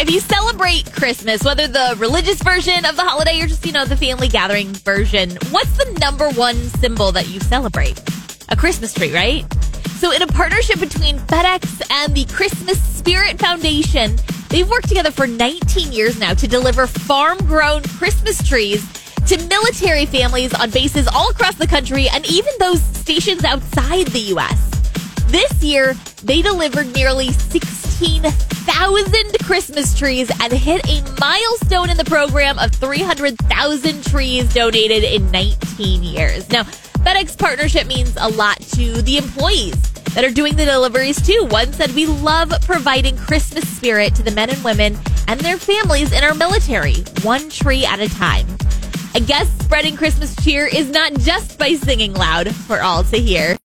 if you celebrate Christmas, whether the religious version of the holiday or just, you know, the family gathering version, what's the number one symbol that you celebrate? A Christmas tree, right? So, in a partnership between FedEx and the Christmas Spirit Foundation, they've worked together for 19 years now to deliver farm grown Christmas trees to military families on bases all across the country and even those stations outside the U.S. This year, they delivered nearly 16,000 Christmas trees and hit a milestone in the program of 300,000 trees donated in 19 years. Now, FedEx partnership means a lot to the employees that are doing the deliveries too. One said, We love providing Christmas spirit to the men and women and their families in our military, one tree at a time. I guess spreading Christmas cheer is not just by singing loud for all to hear.